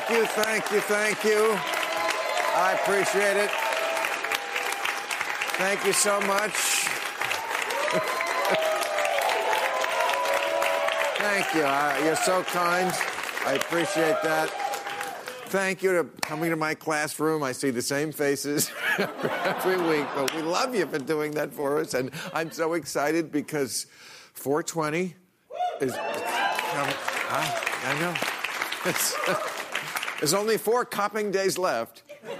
Thank you, thank you, thank you. I appreciate it. Thank you so much. thank you. Uh, you're so kind. I appreciate that. Thank you to coming to my classroom. I see the same faces every week, but we love you for doing that for us. And I'm so excited because 420 is. Um, I, I know. It's, there's only four copping days left.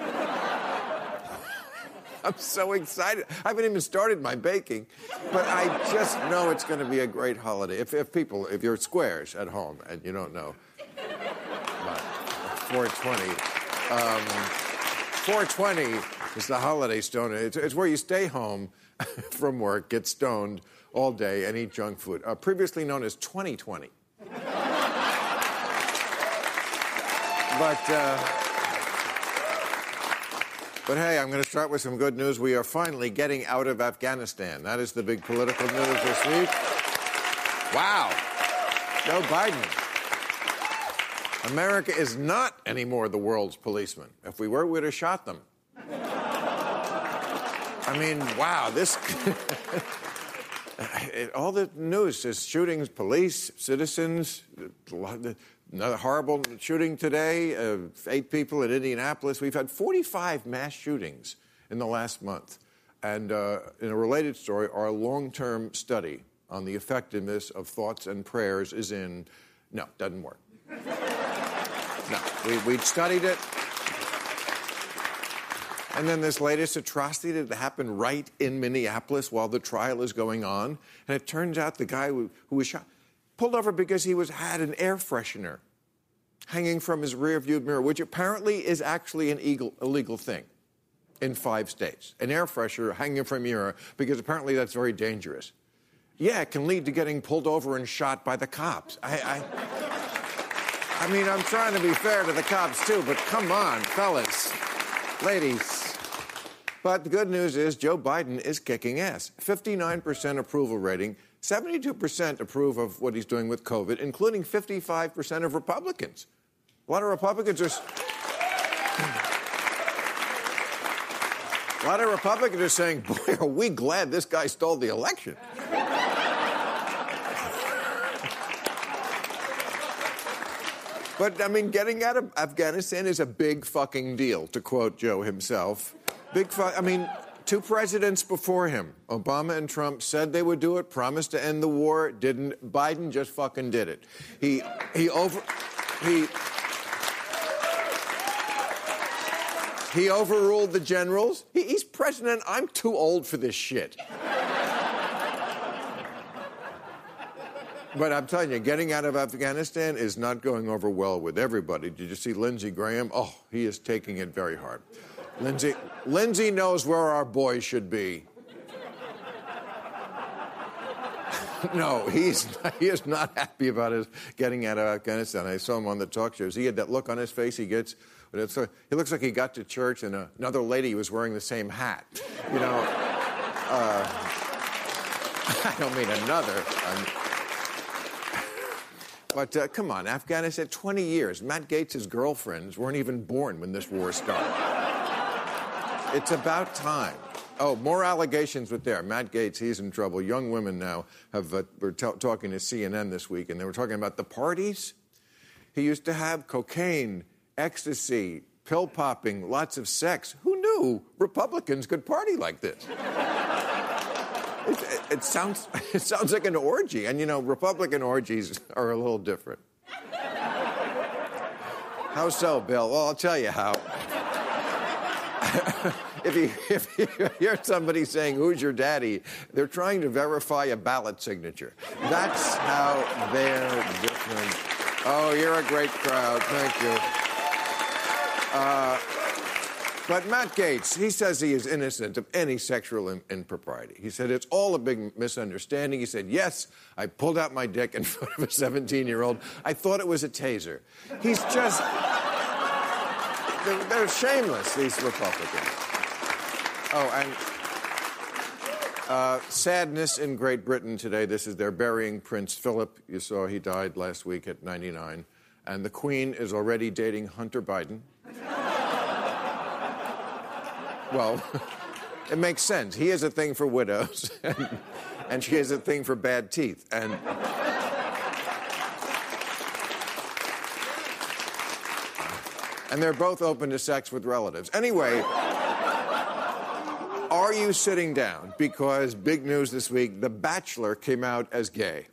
I'm so excited. I haven't even started my baking, but I just know it's going to be a great holiday. If, if people, if you're squares at home and you don't know, but 420. Um, 420 is the holiday stone. It's, it's where you stay home from work, get stoned all day, and eat junk food. Uh, previously known as 2020. But, uh, but hey, I'm going to start with some good news. We are finally getting out of Afghanistan. That is the big political news this week. Wow. Joe Biden. America is not anymore the world's policeman. If we were, we'd have shot them. I mean, wow, this. all the news is shootings, police, citizens, another horrible shooting today, eight people in Indianapolis. We've had 45 mass shootings in the last month. And uh, in a related story, our long term study on the effectiveness of thoughts and prayers is in no, doesn't work. No, we, we'd studied it. And then this latest atrocity that happened right in Minneapolis while the trial is going on. And it turns out the guy who, who was shot pulled over because he was had an air freshener hanging from his rear view mirror, which apparently is actually an illegal, illegal thing in five states. An air freshener hanging from your mirror because apparently that's very dangerous. Yeah, it can lead to getting pulled over and shot by the cops. I, I, I mean, I'm trying to be fair to the cops too, but come on, fellas, ladies. But the good news is Joe Biden is kicking ass. 59% approval rating, 72% approve of what he's doing with COVID, including 55% of Republicans. A lot of Republicans are. A lot of Republicans are saying, boy, are we glad this guy stole the election. But I mean, getting out of Afghanistan is a big fucking deal, to quote Joe himself. Big fu- I mean, two presidents before him, Obama and Trump, said they would do it, promised to end the war, didn't. Biden just fucking did it. He he over he he overruled the generals. He, he's president. I'm too old for this shit. But I'm telling you, getting out of Afghanistan is not going over well with everybody. Did you see Lindsey Graham? Oh, he is taking it very hard. Lindsey, Lindsey knows where our boys should be. no, he's he is not happy about his getting out of Afghanistan. I saw him on the talk shows. He had that look on his face he gets. He looks like he got to church and another lady was wearing the same hat. You know, uh, I don't mean another. I'm, but uh, come on, Afghanistan, 20 years. Matt Gaetz' girlfriends weren't even born when this war started. It's about time. Oh, more allegations with there. Matt Gaetz, he's in trouble. Young women now have uh, were t- talking to CNN this week, and they were talking about the parties he used to have: cocaine, ecstasy, pill popping, lots of sex. Who knew Republicans could party like this? It, it, it, sounds, it sounds like an orgy. And you know, Republican orgies are a little different. How so, Bill? Well, I'll tell you how. if, you, if you hear somebody saying, Who's your daddy? they're trying to verify a ballot signature. That's how they're different. Oh, you're a great crowd. Thank you. Uh, but Matt Gaetz, he says he is innocent of any sexual impropriety. He said it's all a big misunderstanding. He said, Yes, I pulled out my dick in front of a 17 year old. I thought it was a taser. He's just. They're, they're shameless, these Republicans. Oh, and uh, sadness in Great Britain today. This is they're burying Prince Philip. You saw he died last week at 99. And the Queen is already dating Hunter Biden. well, it makes sense. He has a thing for widows, and, and she has a thing for bad teeth. And. And they're both open to sex with relatives. Anyway, are you sitting down? Because big news this week The Bachelor came out as gay.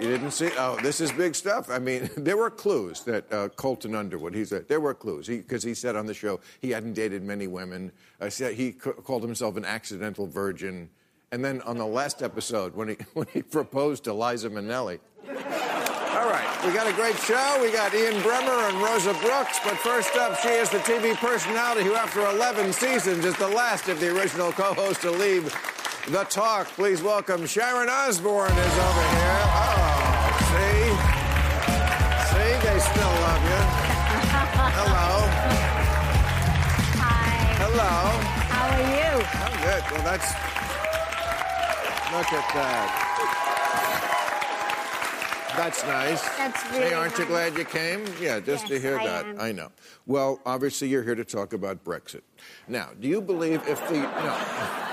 You didn't see? Oh, this is big stuff. I mean, there were clues that uh, Colton Underwood. He said there were clues because he, he, said on the show he hadn't dated many women. Uh, he called himself an accidental virgin, and then on the last episode when he when he proposed to Liza Minnelli. All right, we got a great show. We got Ian Bremmer and Rosa Brooks, but first up, she is the TV personality who, after 11 seasons, is the last of the original co-hosts to leave the talk. Please welcome Sharon Osbourne is over here. Oh, see? See, they still love you. Hello. Hi. Hello. How are you? I'm good. Well, that's. Look at that. That's nice. That's really Hey, aren't you glad you came? Yeah, just to hear I that. am. I know. Well, obviously, you're here to talk about Brexit. Now, do you believe if the. No.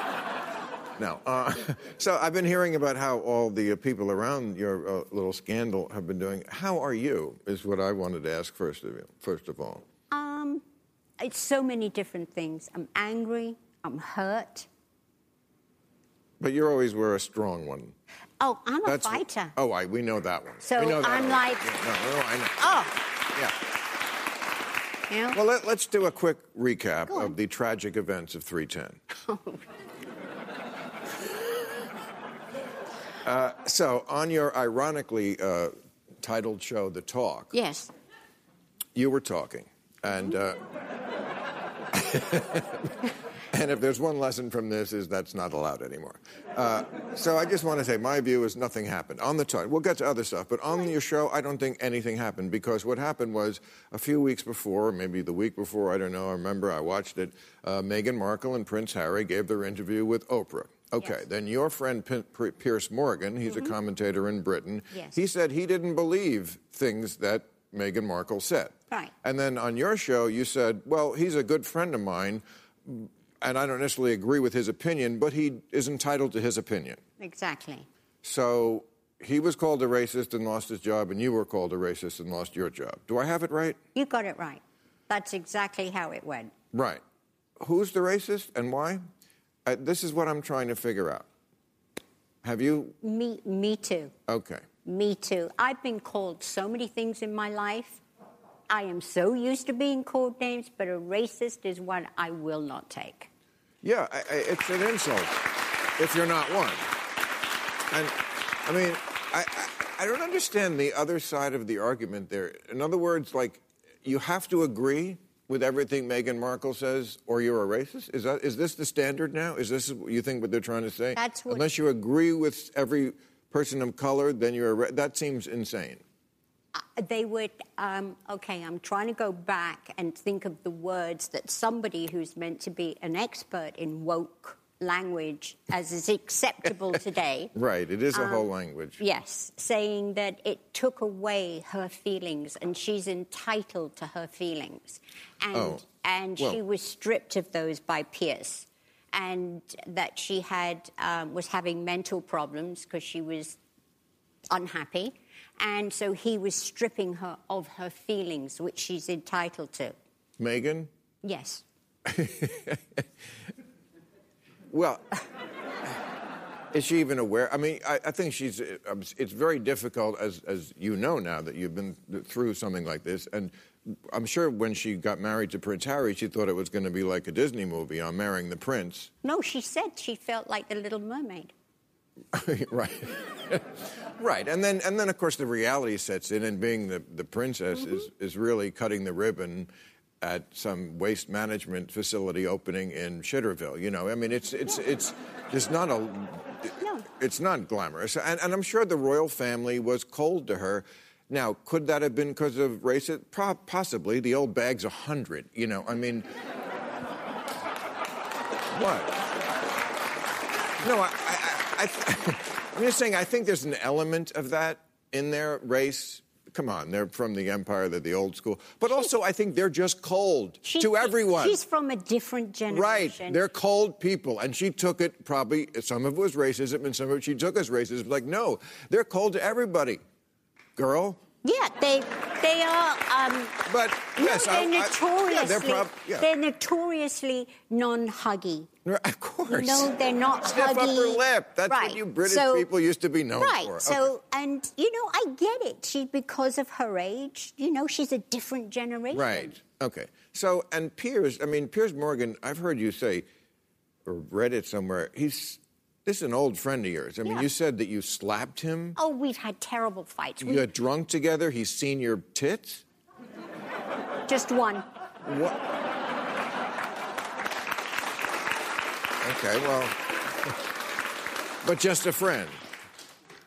No. Uh, so I've been hearing about how all the uh, people around your uh, little scandal have been doing. How are you? Is what I wanted to ask first of you. First of all. Um, it's so many different things. I'm angry. I'm hurt. But you always were a strong one. Oh, I'm a That's fighter. Oh, I, we know that one. So we know that I'm one. like- Yeah, no, no, I know. Oh, Yeah. Well, let, us do a quick recap of the tragic events of 310. uh, so, on your ironically uh, titled show, The Talk, yes. you were talking. And, uh, and if there's one lesson from this is that's not allowed anymore. Uh, so I just want to say my view is nothing happened. On the talk, we'll get to other stuff, but on your show, I don't think anything happened because what happened was a few weeks before, maybe the week before, I don't know, I remember I watched it, uh, Meghan Markle and Prince Harry gave their interview with Oprah. Okay, Yes. then your friend P- P- Piers Morgan, he's a commentator in Britain, Yes. he said he didn't believe things that Meghan Markle said. Right. And then on your show, you said, well, he's a good friend of mine, and I don't necessarily agree with his opinion, but he is entitled to his opinion. Exactly. So he was called a racist and lost his job, and you were called a racist and lost your job. Do I have it right? You got it right. That's exactly how it went. Right. Who's the racist and why? Uh, this is what I'm trying to figure out. Have you? Me, me too. Okay. Me too. I've been called so many things in my life. I am so used to being called names, but a racist is one I will not take. Yeah, I, I, it's an insult if you're not one. And I mean, I, I, I don't understand the other side of the argument there. In other words, like, you have to agree with everything Meghan Markle says, or you're a racist? Is that is this the standard now? Is this what you think what they're trying to say? That's what- Unless you agree with every person of color, then you're a ra- that seems insane. They would um, okay i'm trying to go back and think of the words that somebody who's meant to be an expert in woke language as is acceptable today Right. It is a whole Um, language. yes saying that it took away her feelings and she's entitled to her feelings and Oh, and well- she was stripped of those by Piers and that she had um, was having mental problems because she was unhappy. And so he was stripping her of her feelings, which she's entitled to. Meghan. Yes. Well, is she even aware? I mean, I, I think she's. um, It's very difficult, as as you know now that you've been through something like this, and I'm sure when she got married to Prince Harry, she thought it was going to be like a Disney movie on marrying the prince. No, she said she felt like the Little Mermaid. right, right, and then and then of course the reality sets in, and being the the princess is mm-hmm. is really cutting the ribbon at some waste management facility opening in Shitterville. You know, I mean, it's it's it's just not a. No. It's not glamorous, and, and I'm sure the royal family was cold to her. Now, could that have been because of race? Pro- possibly. The old bag's a hundred. You know, I mean, what? No, I, I, I, I'm just saying. I think there's an element of that in their race. Come on, they're from the empire, they're the old school. But also, I think they're just cold She- to everyone. She's from a different generation. Right, they're cold people, and she took it probably. Some of it was racism, and some of it she took as racism. Like, no, they're cold to everybody, girl. Yeah, they they are. Um, But no, yes, they're I- I- notoriously yeah, they're prob- yeah. they're notoriously non-huggy. Of course. No, they're not Stiff huggy. upper lip. That's right. what you British So- people used to be known for. right. for. So, Okay. and you know, I get it. She because of her age, you know, she's a different generation. Right. Okay. So, and Piers, I mean, Piers Morgan, I've heard you say, or read it somewhere, he's, this is an old friend of yours. I mean, Yeah. you said that you slapped him. Oh, we've had terrible fights. You We, got drunk together. He's seen your tits. just one. What? Okay, well, but just a friend.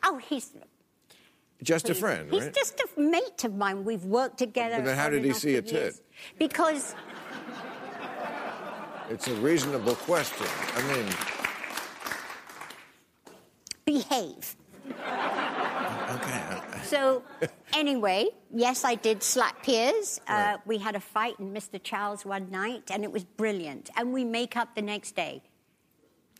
Oh, he's Just a friend, he's right? just a mate of mine. We've worked together. But then how did he see a tit? years. Because It's a reasonable question. I mean, behave. okay. So, anyway, yes, I did slap Piers. Uh, we had a fight in Mr. Charles one night, and it was brilliant. And we make up the next day.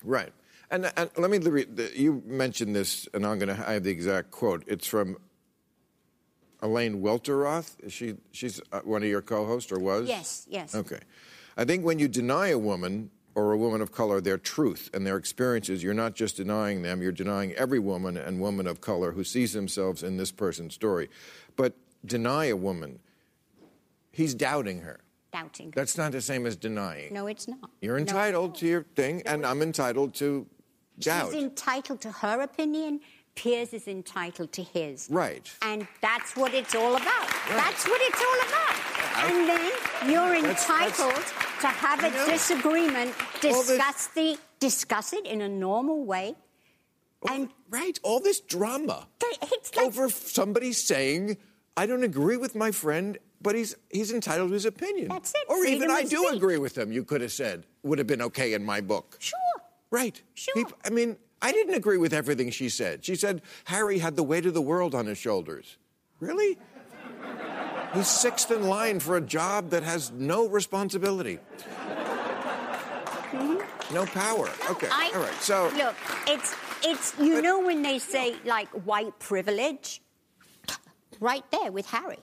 Right. And, and let me read. You mentioned this, and I'm going to. I have the exact quote. It's from Elaine Welteroth. Is she? She's uh, one of your co-hosts, or was? Yes, yes. Okay. I think when you deny a woman or a woman of color their truth and their experiences, you're not just denying them. You're denying every woman and woman of color who sees themselves in this person's story. But deny a woman. He's doubting her. Doubting. That's not the same as denying. no, it's not. You're No. entitled to your thing, and I'm entitled to doubt. She's entitled to her opinion. Piers is entitled to his. Right. And that's what it's all about. That's what it's all about. Uh-huh. and then you're That's- entitled to have a know. disagreement, All this- discuss the discuss it in a normal way. And right, all this drama it's like over somebody saying, "I don't agree with my friend." But he's he's entitled to his opinion. That's it, Or even I do speech. agree with him. You could have said would have been okay in my book. sure. Right. Sure. Peop- I mean, I didn't agree with everything she said. She said Harry had the weight of the world on his shoulders. Really? He's sixth in line for a job that has no responsibility. Hmm? No power. Okay. I, All right. So look, it's it's you know when they say like white privilege, right there with Harry.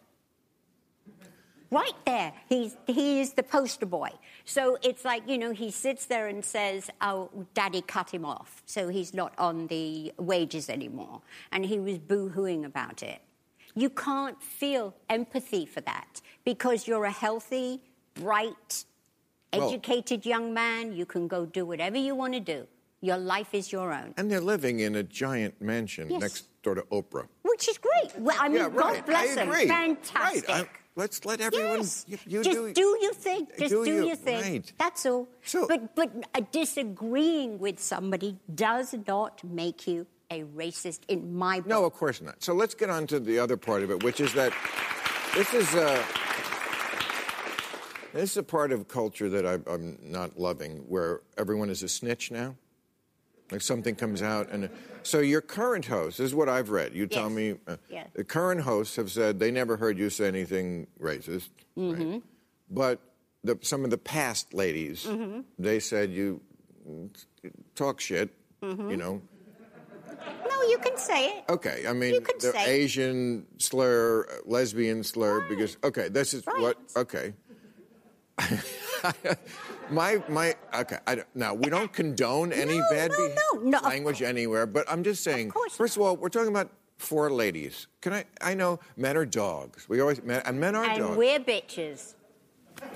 Right there, he's he is the poster boy. So it's like you know he sits there and says, "Oh, Daddy cut him off, so he's not on the wages anymore," and he was boo-hooing about it. You can't feel empathy for that because you're a healthy, bright, Well- educated young man. You can go do whatever you want to do. Your life is your own, And they're living in a giant mansion Yes. next door to Oprah. which is great. Well, I mean, yeah, right. God bless agree. Fantastic. Right. Let's let everyone. Yes. You, you Just do, do, your thing. Just do do, you- your thing. right. That's all. So- but but disagreeing with somebody does not make you a racist in my book. No, of course not. So let's get on to the other part of it, which is that this is a this is a part of culture that I, I'm not loving, where everyone is a snitch now. Like something comes out, and so your current host this is what I've read. You tell me uh, Yes. the current hosts have said they never heard you say anything racist, Mm-hmm. right? but the, some of the past ladies Mm-hmm. they said you talk shit, Mm-hmm. you know. No, you can say it. Okay, I mean You can the say- Asian slur, uh, lesbian slur, because okay, this is Right. what okay. my my okay. I don't, now we don't condone any No, bad no, no, language anywhere, but I'm just saying. course First of all, we're talking about four ladies. Can I? I know men are dogs. We always men, and men are dogs. And dogs. we're bitches.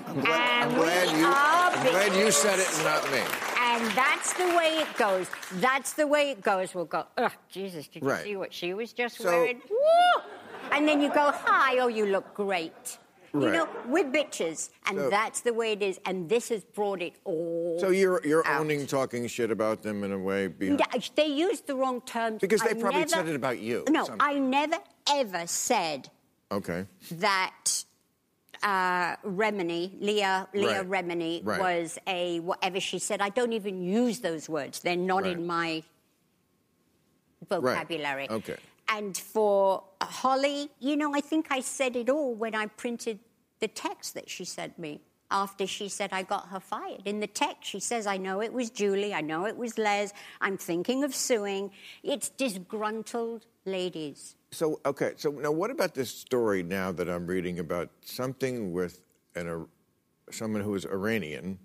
I'm glad, I'm glad you. I'm glad you said it, and not me. And that's the way it goes. That's the way it goes. We'll go, ugh, Jesus, did Right. you see what she was just So- wearing? Woo! And then you go, hi, oh, you look great. You know, we're bitches, and So- that's the way it is. And this has brought it all. So you're you're out. owning talking shit about them in a way. Behind, Yeah, They used the wrong terms. Because they I probably never- said it about you, No, some- I never ever said Okay. that uh, Remini, Leah, Leah Right. Remini, Right. was a whatever she said. I don't even use those words. They're not Right. in my vocabulary. Okay. And for Holly, you know, I think I said it all when I printed the text that she sent me after she said I got her fired. In the text, she says, I know it was Julie, I know it was Les, I'm thinking of suing. It's disgruntled ladies. So okay, so now what about this story now that I'm reading about something with an Ar- someone who is Iranian?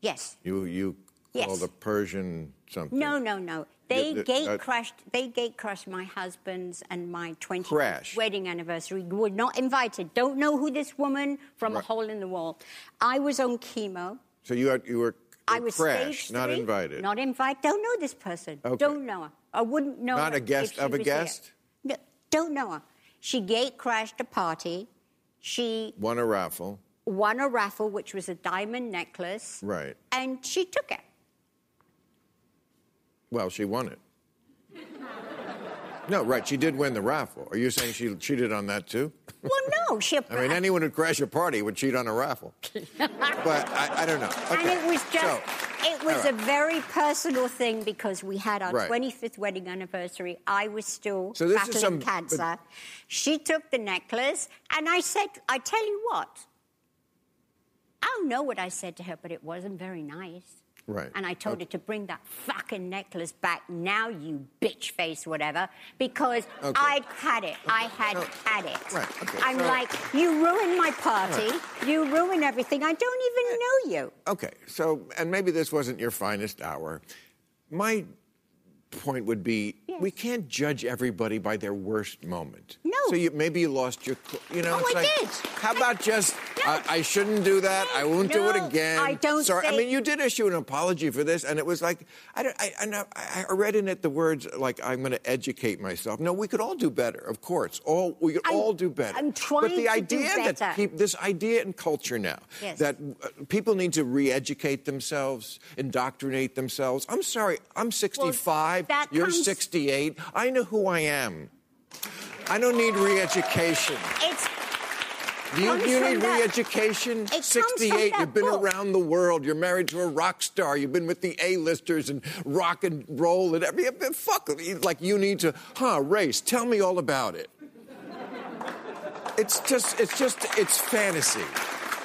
Yes. You you Yes. called a Persian something? No, no, no. They th- gate uh, crashed. They gate my husband's and my 20th wedding anniversary. We were not invited. Don't know who this woman from a hole in the wall. I was on chemo. So you had, you were I was crashed, stage not three, invited. Not invited. Don't know this person. Okay. Don't know her. I wouldn't know. Not a guest of a guest? No, don't know her. She gate crashed a party. She Won a raffle, won a raffle, which was a diamond necklace, right? and she took it. Well, she won it. No, right. She did win the raffle. Are you saying she cheated on that too? Well, no, she. I mean, anyone who'd crash a party would cheat on a raffle. but I, I don't know. And it was just, so- it was right. a very personal thing because we had our Right. 25th wedding anniversary. I was still So this is battling some- but- cancer. She took the necklace, and I said, I tell you what, I don't know what I said to her, but it wasn't very nice. Right. And I told Okay. her to bring that fucking necklace back now, you bitch face, whatever, because Okay. I'd had it. I had had it. Right, okay. I'm So- like, you ruined my party. You ruined everything. I don't even eh. know you. Okay, so, and maybe this wasn't your finest hour. My point would be Yes. we can't judge everybody by their worst moment. No. So you, maybe you lost your, you know, Oh, it's I like, did. how about just. I, I shouldn't do that, I won't do it again. I don't Sorry, I mean, you did issue an apology for this, and it was like, I, don't, I, I, I I read in it the words, like, I'm going to educate myself. No, we could all do better, of course. All We could I'm- all do better. I'm trying But the idea that peop- this idea in culture now, Yes. that uh, people need to re-educate themselves, indoctrinate themselves. I'm sorry, I'm 65. that you're comes- 68. I know who I am. I don't need re-education. It's Do you, you need re-education? 68. You've been book. around the world. You're married to a rock star. You've been with the A-listers and rock and roll and every fuck. Like you need to, huh? Race. Tell me all about it. It's just, it's just, it's fantasy.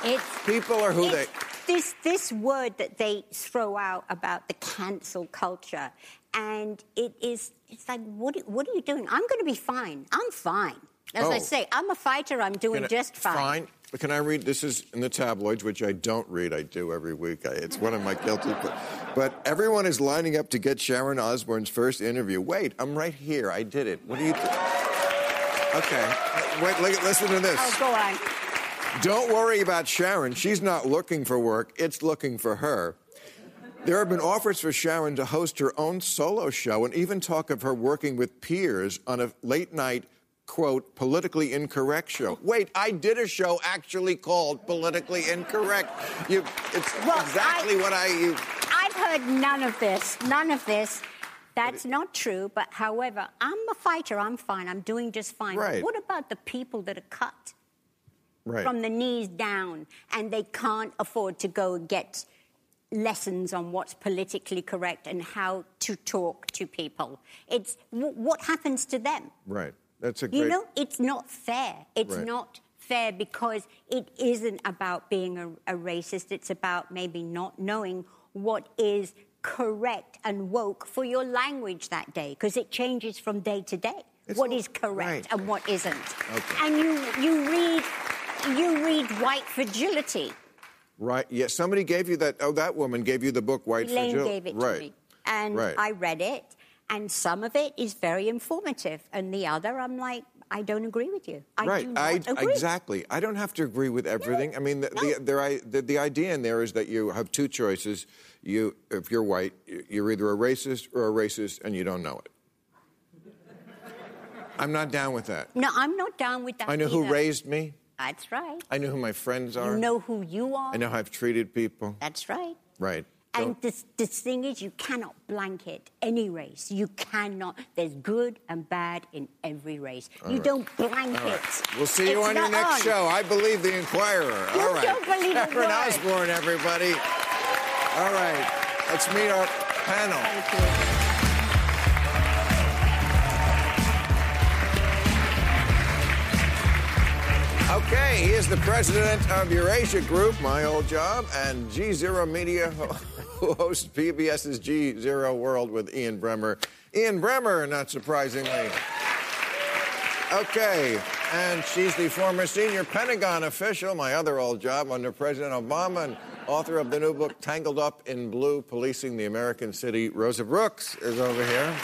it's People are who they. this this word that they throw out about the cancel culture, and it is it's like what what are you doing? I'm going to be fine. I'm fine. As I Oh. say, I'm a fighter. I'm doing I- just fine. But Can I read? This is in the tabloids, which I don't read. I do every week. I, it's one of my guilty. ple- But everyone is lining up to get Sharon Osbourne's first interview. Wait, I'm right here. I did it. What do you? Th- okay. Wait. Look, listen to this. Oh, go on. Don't worry about Sharon. She's not looking for work. It's looking for her. There have been offers for Sharon to host her own solo show and even talk of her working with Piers on a late night quote, politically incorrect show. Wait, I did a show actually called Politically Incorrect. You, it's Well, exactly I- what I. You, I've heard none of this. None of this. That's not true. But however, I'm a fighter. I'm fine. I'm doing just fine. Right. what about the people that are cut right. from the knees down and they can't afford to go get lessons on what's politically correct and how to talk to people? It's wh- what happens to them. right. That's a great. You know, it's not fair. It's Right. not fair because it isn't about being a, a racist. It's about maybe not knowing what is correct and woke for your language that day because it changes from day to day. It's What all- is correct right. and what isn't. Okay. And you you read you read white fragility. Right. Yeah. Somebody gave you that. Oh, that woman gave you the book White Elaine Fragile. gave it right. to me. And Right. I read it, and some of it is very informative, and the other, I'm like, I don't agree with you. I right. do not I, agree. Exactly. I don't have to agree with everything. I mean, the, the, there the, the idea in there is that you have two choices. You, if you're white, you're either a racist or a racist, and you don't know it. I'm not down with that. No, I'm not down with that. I know who raised me. That's right. I know who my friends are. You know who you are. I know how I've treated people. That's right. Right. And this, this thing is, you cannot blanket any race. You cannot. There's good and bad in every race. you don't blanket. All right. We'll see you It's on your next on. show. I believe the Inquirer. You All right. don't believe word. Osbourne, everybody. All right. Let's meet our panel. Okay, he is the president of Eurasia Group, my old job, and G Zero Media, who hosts PBS's G Zero World with Ian Bremmer. Ian Bremmer, not surprisingly. Okay, and she's the former senior Pentagon official, my other old job under President Obama, and author of the new book Tangled Up in Blue Policing the American City. Rosa Brooks is over here.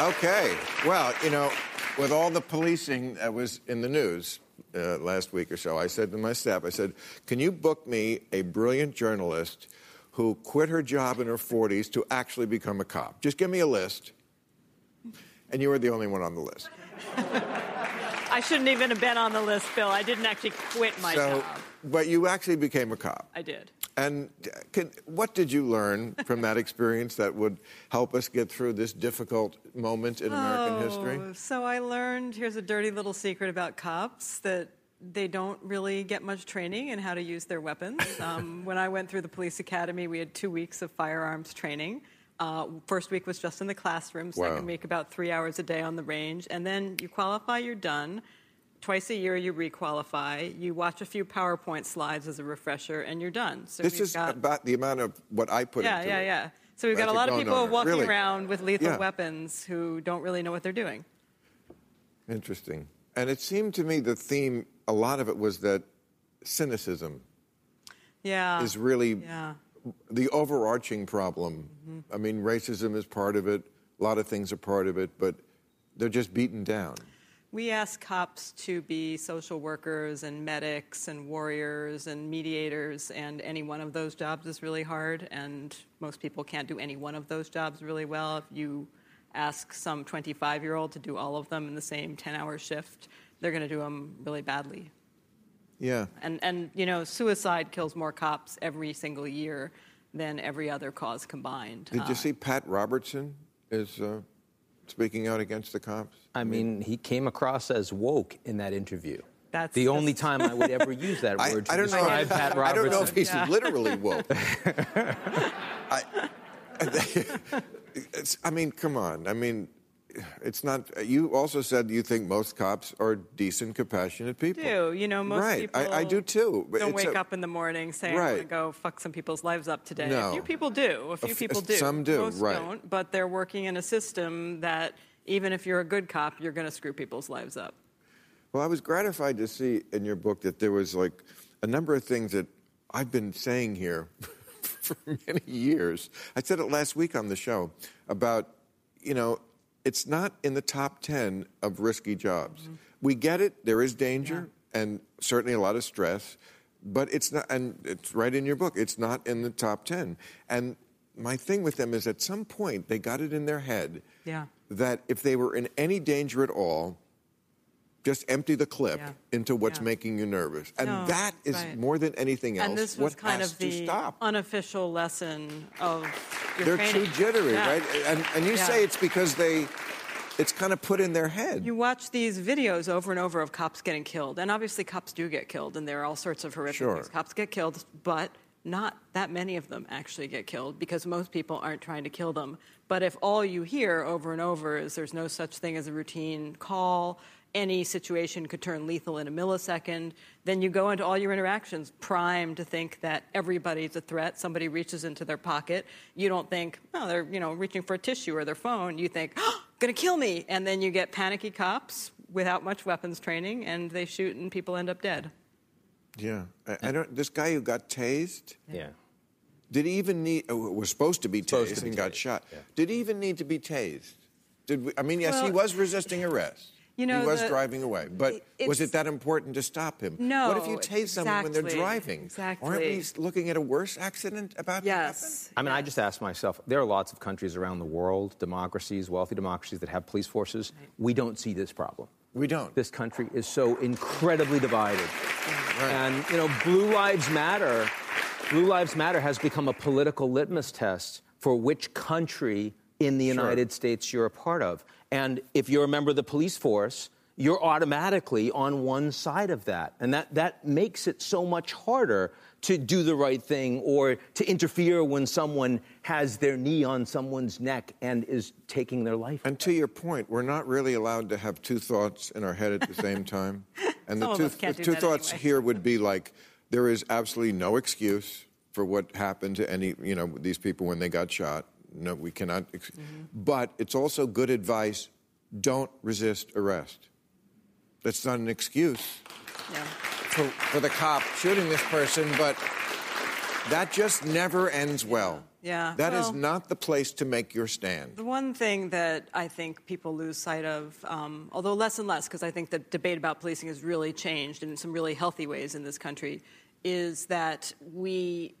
Okay. Well, you know, with all the policing that was in the news uh, last week or so, I said to my staff, I said, can you book me a brilliant journalist who quit her job in her 40s to actually become a cop? Just give me a list. And you were the only one on the list. I shouldn't even have been on the list, Bill. I didn't actually quit my so, job. but you actually became a cop. I did. And can, what did you learn from that experience that would help us get through this difficult moment in American history? Oh, So I learned here's a dirty little secret about cops that they don't really get much training in how to use their weapons. Um, when I went through the police academy, we had two weeks of firearms training. Uh, first week was just in the classroom. Second Wow. week, about three hours a day on the range. And then you qualify, you're done. Twice a year, you requalify. You watch a few PowerPoint slides as a refresher, and you're done. So This is got, about the amount of what I put yeah, into yeah, it. yeah. So we've got a lot of people walking Really? around with lethal Yeah. weapons who don't really know what they're doing. Interesting. And it seemed to me the theme, a lot of it was that cynicism Yeah. is really Yeah. the overarching problem. Mm-hmm. I mean, racism is part of it, a lot of things are part of it, but they're just beaten down. We ask cops to be social workers and medics and warriors and mediators, and any one of those jobs is really hard, and most people can't do any one of those jobs really well. If you ask some 25 year old to do all of them in the same 10 hour shift, they're going to do them really badly. Yeah. And, and, you know, suicide kills more cops every single year than every other cause combined. Did you Uh, see Pat Robertson is uh, speaking out against the cops? I mean, he came across as woke in that interview. That's- the only time I would ever use that I, word to I don't know. describe Pat I don't know if he's Yeah. literally woke. I, I mean, come on. I mean, it's not. You also said you think most cops are decent, compassionate people. do. You know, most right. people I, I do too. don't it's wake a- up in the morning saying, I'm going to go fuck some people's lives up today. No. A few people do. A few f- people do. some do, Most right. don't. But they're working in a system that even if you're a good cop, you're going to screw people's lives up. Well, I was gratified to see in your book that there was like a number of things that I've been saying here for many years. I said it last week on the show about, you know, it's not in the top 10 of risky jobs. Mm-hmm. We get it, there is danger and certainly a lot of stress, but it's not, and it's right in your book, it's not in the top 10. And my thing with them is at some point they got it in their head Yeah. that if they were in any danger at all, just empty the clip Yeah. into what's Yeah. making you nervous. And No, that is right. more than anything else And this was what kind of the stop. unofficial lesson of your They're training. too jittery, Yeah. right? And, and you say it's because they, it's kind of put in their head. You watch these videos over and over of cops getting killed, and obviously cops do get killed, and there are all sorts of horrific Sure. things. Cops get killed, but not that many of them actually get killed because most people aren't trying to kill them. But if all you hear over and over is there's no such thing as a routine call, any situation could turn lethal in a millisecond, then you go into all your interactions primed to think that everybody's a threat. Somebody reaches into their pocket. You don't think, oh, they're you know reaching for a tissue or their phone. You think, oh, gonna kill me, and then you get panicky cops without much weapons training, and they shoot and people end up dead. yeah. I, I don't, this guy who got tased, Yeah. did he even need, oh, was supposed to be Supposed tased to be and got shot. yeah. Did he even need to be tased? Did we, I mean, yes, he was resisting arrest. You know, he was the- driving away. But was it that important to stop him? No, What if you tase someone when they're driving? exactly, driving? Aren't we looking at a worse accident about to happen? Yes. I mean, I just ask myself there are lots of countries around the world, democracies, wealthy democracies, that have police forces. We don't see this problem. We don't. This country is so incredibly divided. right. And, you know, Blue Lives Matter, Blue Lives Matter has become a political litmus test for which country in the United States you're a part of. And if you're a member of the police force, you're automatically on one side of that. And that, that makes it so much harder to do the right thing or to interfere when someone has their knee on someone's neck and is taking their life. And to your point, we're not really allowed to have two thoughts in our head at the same time. And the two, the two thoughts anyway. here would be like there is absolutely no excuse for what happened to any, you know, these people when they got shot. No, we cannot. Ex- Mm-hmm. But it's also good advice don't resist arrest. That's not an excuse Yeah. for, for the cop shooting this person, but that just never ends well. Yeah, That is well- not the place to make your stand. The one thing that I think people lose sight of, um, although less and less, because I think the debate about policing has really changed in some really healthy ways in this country, is that we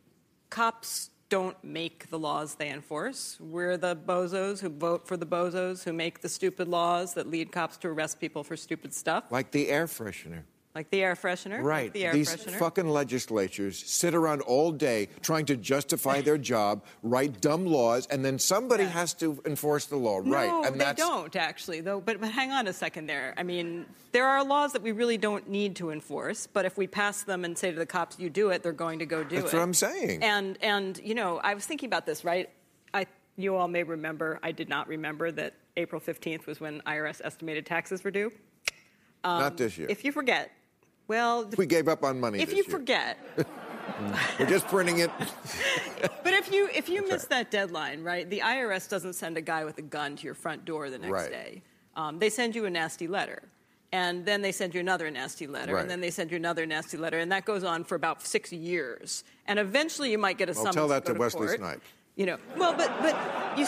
cops don't make the laws they enforce. We're the bozos who vote for the bozos who make the stupid laws that lead cops to arrest people for stupid stuff, Like the air freshener. Like the air freshener. like Right. the air These freshener. fucking legislatures sit around all day trying to justify their job, write dumb laws, and then somebody has to enforce the law. No, right. And they that's don't actually, though. But, but hang on a second there. I mean, there are laws that we really don't need to enforce, but if we pass them and say to the cops, "You do it," they're going to go do it. That's what I'm saying. And and you know, I was thinking about this. Right, I you all may remember. I did not remember that April 15th was when IRS estimated taxes were due. not um, this year. If you forget, well, we gave up on money if you year. forget, We're just printing it. But if you if you miss that deadline, right? The IRS doesn't send a guy with a gun to your front door the next Right. day. Um, they send you a nasty letter, and then they send you another nasty letter, Right. and then they send you another nasty letter, and that goes on for about six years. And eventually, you might get a Well, summons. tell that go to Wesley court. Snipes. You know, well, but but you.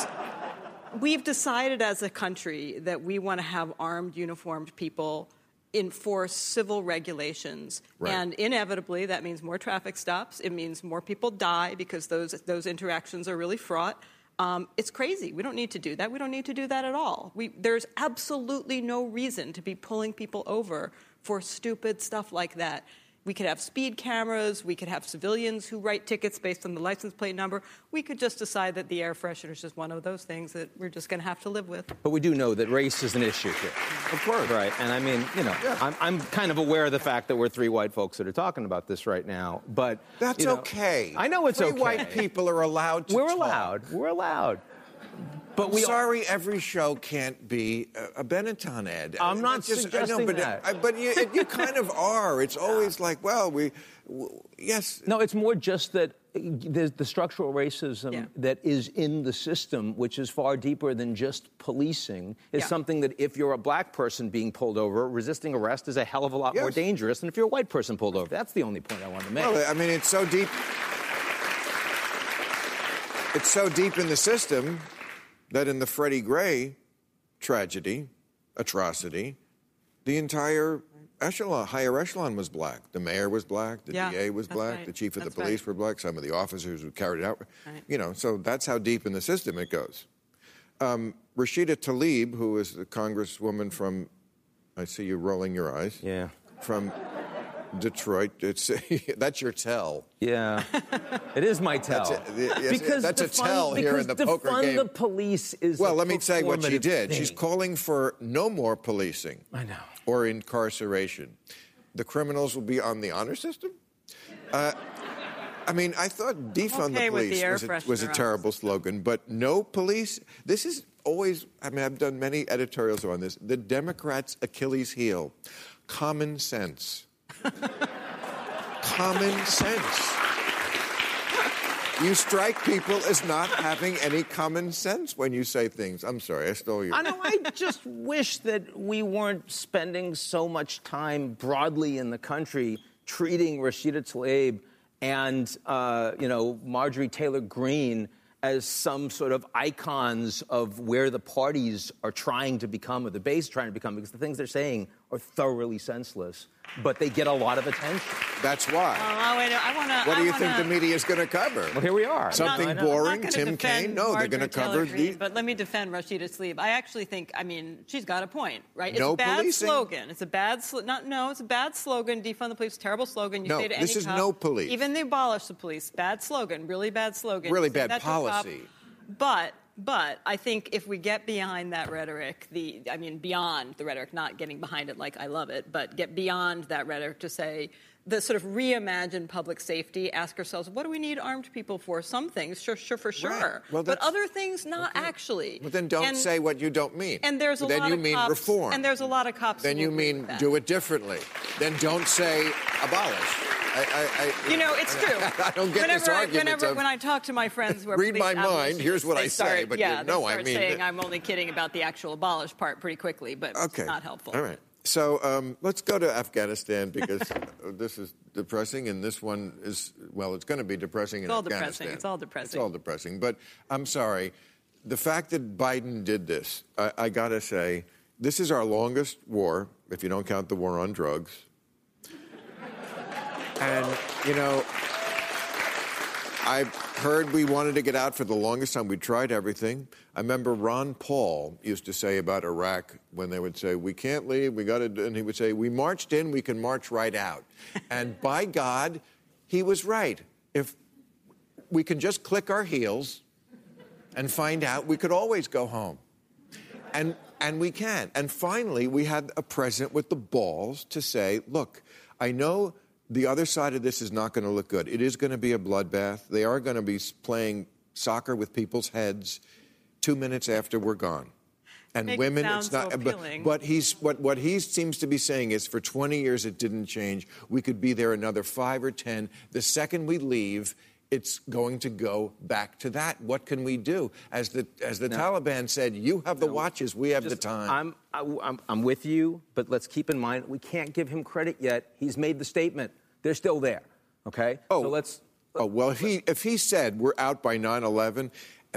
We've decided as a country that we want to have armed, uniformed people enforce civil regulations, Right. and inevitably that means more traffic stops. It means more people die because those those interactions are really fraught. Um, it's crazy. We don't need to do that. We don't need to do that at all. We, there's absolutely no reason to be pulling people over for stupid stuff like that. We could have speed cameras. We could have civilians who write tickets based on the license plate number. We could just decide that the air freshener is just one of those things that we're just going to have to live with. But we do know that race is an issue here. Of course. Right. And I mean, you know, I'm, I'm kind of aware of the fact that we're three white folks that are talking about this right now. But That's you know, okay. I know it's Three okay. white people are allowed to We're talk. allowed. We're allowed. But we Sorry, every show can't be a, a Benetton ad. I'm not That's just, I know, suggesting but, that. I, but you, you kind of are. It's always like, well, we, w- yes. No, it's more just that uh, there's the structural racism Yeah. that is in the system, which is far deeper than just policing, is Yeah. something that if you're a black person being pulled over, resisting arrest is a hell of a lot more dangerous than if you're a white person pulled over. That's the only point I want to make. Well, I mean, it's so deep. It's so deep in the system that in the Freddie Gray tragedy, atrocity, the entire echelon, higher echelon was black. The mayor was black. The Yeah, DA was black. right. The chief of That's the police right. were black. Some of the officers who carried it out. Right. You know, so that's how deep in the system it goes. Um, Rashida Tlaib, who is the congresswoman from, I see you rolling your eyes. Yeah. From Detroit. It's that's your tell. Yeah, it is my tell. That's it. Yes, that's a defund- tell here in because the poker defund game. the police is. Well, a let me say what she performative did. She's calling for no more policing. I know. Or incarceration. The criminals will be on the honor system? Uh, I mean, I thought defund okay the with the police was, a, was a terrible slogan, but no police. This is always, I mean, I've done many editorials on this. The Democrats' Achilles heel common sense. common sense. You strike people as not having any common sense when you say things. I'm sorry, I stole you. I know. I just wish that we weren't spending so much time broadly in the country treating Rashida Tlaib and uh, you know Marjorie Taylor Greene as some sort of icons of where the parties are trying to become, or the base trying to become, because the things they're saying are thoroughly senseless, but they get a lot of attention. That's why. Oh, wait, I want to. what do you think the media is going to cover? Well, here we are. Something I know. boring? Tim Kaine? defend No, they're going to cover Greene, the. But let me defend Rashida Tlaib. I actually think, I mean, she's got a point, right? It's No a bad policing. slogan. It's a bad, sl- not no, it's a bad slogan. Defund the police, terrible slogan. You No, say to this any is cop, no police. Even they abolish the police, bad slogan, really bad slogan. Really bad that to a cop. policy. But but I think if we get behind that rhetoric, the I mean beyond the rhetoric, not getting behind it like I love it, but get beyond that rhetoric to say the sort of reimagine public safety, ask ourselves, what do we need armed people for? Some things, sure, sure, for sure. Right. Well, but other things, not actually. But then don't And- say what you don't mean. And there's a then lot you of mean cops, reform. And there's a lot of cops. then you mean do it differently. Then don't say abolish. I, I, I, You know, it's true. I don't get whenever, this argument Whenever, of- when I talk to my friends who Read my mind, here's what I say, start- but you yeah, know they I mean saying. I'm only kidding about the actual abolish part pretty quickly, but Okay. it's not helpful. All right. So um, let's go to Afghanistan because uh, this is depressing, and this one is well, it's going to be depressing in all Afghanistan. depressing. It's all depressing. It's all depressing. But I'm sorry, the fact that Biden did this, I, I got to say, this is our longest war, if you don't count the war on drugs. And you know, I heard we wanted to get out for the longest time. We tried everything. I remember Ron Paul used to say about Iraq when they would say, "We can't leave. We got to," and he would say, "We marched in. We can march right out." and by God, he was right. If we can just click our heels and find out, we could always go home. And, and we can. And finally, we had a president with the balls to say, look, I know the other side of this is not going to look good. It is going to be a bloodbath. They are going to be playing soccer with people's heads two minutes after we're gone. And Make it women, sound it's not. so uh, but, but he's what what he seems to be saying is, for 20 years it didn't change. We could be there another five or 10. The second we leave, it's going to go back to that. What can we do? As the as the Taliban said, you have the watches, we have the time. I'm, I, I'm, I'm with you, but let's keep in mind we can't give him credit yet. He's made the statement. They're still there. Okay. Oh. So let's. Oh, well, if he, if he said we're out by 9 11,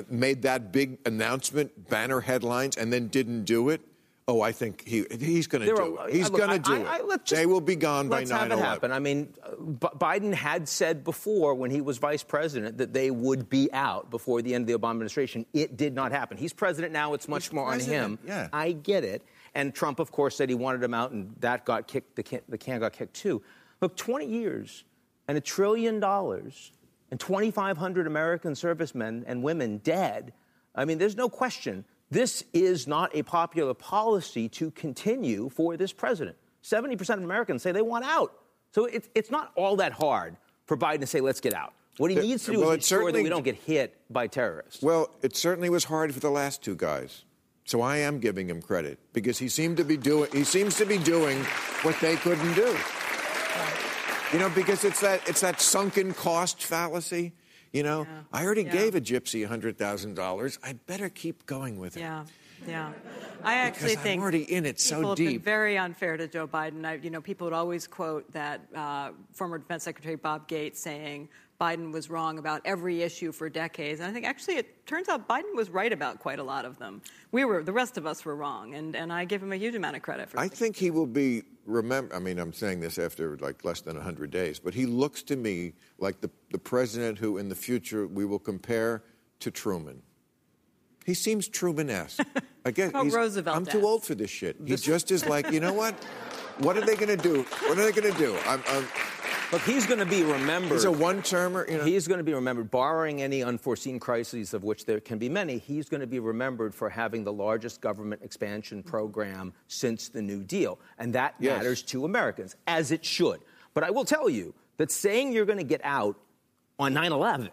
made that big announcement, banner headlines, and then didn't do it, oh, I think he, he's going to do are- it. He's going to do I- I- it. just- they will be gone by Let's 9 have it happen. I mean, B- Biden had said before when he was vice president that they would be out before the end of the Obama administration. It did not happen. He's president now. It's much He's more on him. yeah. I get it. And Trump, of course, said he wanted him out, and that got kicked. The can, the can got kicked too. Look, 20 years and a trillion dollars and 2,500 American servicemen and women dead. I mean, there's no question. This is not a popular policy to continue for this president. 70% of Americans say they want out. So it's, it's not all that hard for Biden to say, let's get out. What he needs to do well, is it ensure that we don't get hit by terrorists. Well, it certainly was hard for the last two guys. So I am giving him credit because he seemed to be doing he seems to be doing what they couldn't do. You know, because it's that it's that sunken cost fallacy. You know, I already Yeah. gave a gypsy hundred thousand dollars. I better keep going with it. Yeah, yeah. I actually Because I'm think already in it so have been deep. very unfair to Joe Biden. I, you know, people would always quote that uh, former Defense Secretary Bob Gates saying Biden was wrong about every issue for decades. And I think actually it turns out Biden was right about quite a lot of them. We were, the rest of us were wrong. And, and I give him a huge amount of credit for I think he will be remember. I mean, I'm saying this after like less than 100 days, but he looks to me like the, the president who in the future we will compare to Truman. He seems Truman-esque. I guess Roosevelt I'm too old for this shit. He just is like, you know what? What are they going to do? What are they going to do? I'm, I'm, Look, he's going to be remembered. he's a one-termer. You know, He's going to be remembered, barring any unforeseen crises, of which there can be many. He's going to be remembered for having the largest government expansion program since the New Deal. And that Yes. matters to Americans, as it should. But I will tell you that saying you're going to get out on 9 11,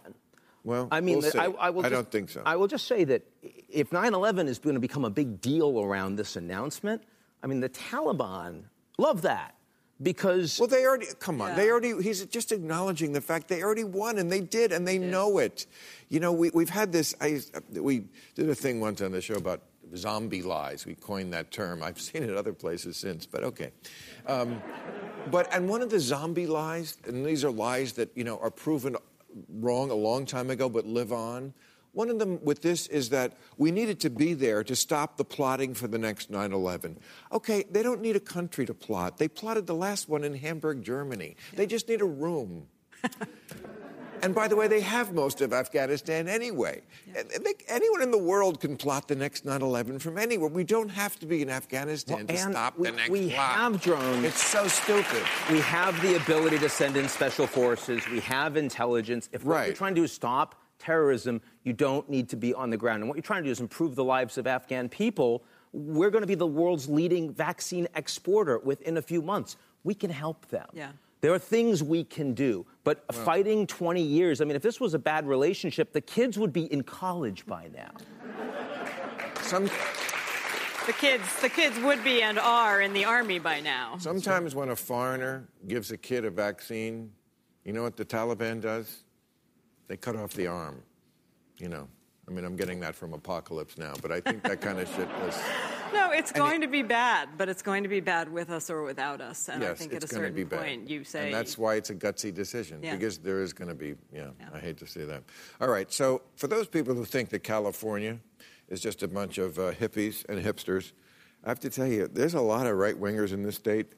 Well, I mean, we'll. I, I will I don't think so. I will just say that if 9 11 is going to become a big deal around this announcement, I mean, the Taliban love that because. Well, they already come on. Yeah. They already. He's just acknowledging the fact they already won, and they did, and they know it. You know, we, we've had this. I, we did a thing once on the show about zombie lies. We coined that term. I've seen it other places since, but okay. Um, but and one of the zombie lies, and these are lies that you know are proven wrong a long time ago, but live on. One of them with this is that we needed to be there to stop the plotting for the next 9 11. Okay, they don't need a country to plot. They plotted the last one in Hamburg, Germany. They just need a room. and by the way, they have most of Afghanistan anyway. And they- anyone in the world can plot the next 9 11 from anywhere. We don't have to be in Afghanistan Well, to stop we- the next we plot. have drones. It's so stupid. We have the ability to send in special forces. We have intelligence. If what you're trying to do is stop terrorism, you don't need to be on the ground. And what you're trying to do is improve the lives of Afghan people. We're going to be the world's leading vaccine exporter within a few months. We can help them. Yeah. There are things we can do. But fighting 20 years, I mean, if this was a bad relationship, the kids would be in college by now. Some, The kids, the kids would be and are in the army by now. sometimes when a foreigner gives a kid a vaccine, you know what the Taliban does? They cut off the arm. You know, I mean, I'm getting that from Apocalypse now, but I think that kind of shit was. No, it's going it- to be bad, but it's going to be bad with us or without us. And I yes, think at a going to certain be bad. point, you say. and that's why it's a gutsy decision Yeah. because there is going to be. Yeah, Yeah. I hate to see that. All right, so for those people who think that California is just a bunch of uh, hippies and hipsters, I have to tell you, there's a lot of right wingers in this state.